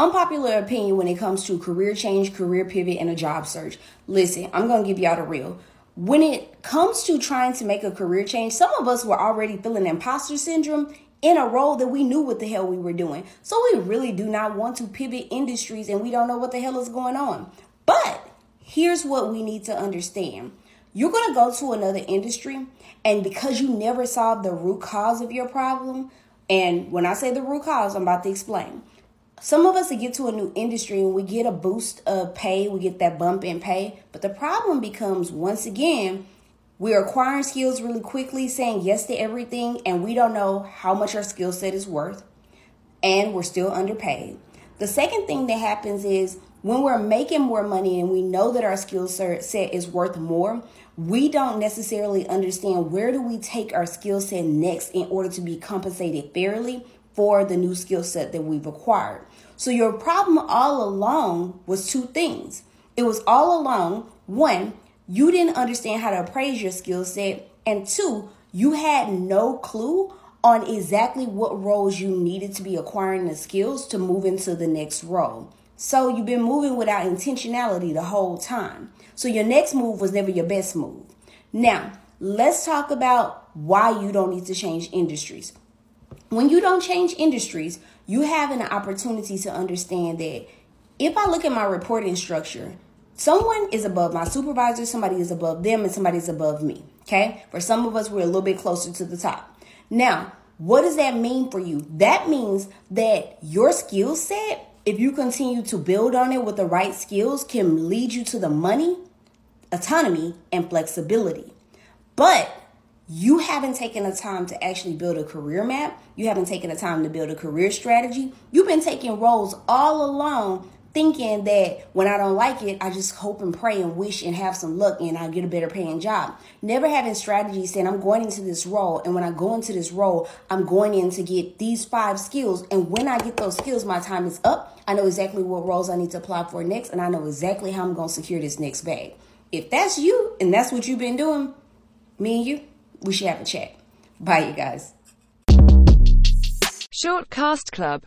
Unpopular opinion when it comes to career change, career pivot, and a job search. Listen, I'm going to give y'all the real. When it comes to trying to make a career change, some of us were already feeling imposter syndrome in a role that we knew what the hell we were doing. So we really do not want to pivot industries and we don't know what the hell is going on. But here's what we need to understand. You're going to go to another industry and because you never solved the root cause of your problem, and when I say the root cause, I'm about to explain some of us get to a new industry and we get a boost of pay, we get that bump in pay. But the problem becomes once again, we're acquiring skills really quickly, saying yes to everything, and we don't know how much our skill set is worth, and we're still underpaid. The second thing that happens is when we're making more money and we know that our skill set is worth more, we don't necessarily understand where do we take our skill set next in order to be compensated fairly for the new skill set that we've acquired. So your problem all along was two things. It was all along one, you didn't understand how to appraise your skill set, and two, you had no clue on exactly what roles you needed to be acquiring the skills to move into the next role. So you've been moving without intentionality the whole time. So your next move was never your best move. Now, let's talk about why you don't need to change industries. When you don't change industries, you have an opportunity to understand that if I look at my reporting structure, someone is above my supervisor, somebody is above them, and somebody is above me. Okay. For some of us, we're a little bit closer to the top. Now, what does that mean for you? That means that your skill set, if you continue to build on it with the right skills, can lead you to the money, autonomy, and flexibility. But you haven't taken the time to actually build a career map. You haven't taken the time to build a career strategy. You've been taking roles all along thinking that when I don't like it, I just hope and pray and wish and have some luck and I get a better paying job. Never having strategies saying I'm going into this role and when I go into this role, I'm going in to get these five skills and when I get those skills, my time is up. I know exactly what roles I need to apply for next and I know exactly how I'm going to secure this next bag. If that's you and that's what you've been doing, me and you, we should have a chat. Bye, you guys. Short Cast Club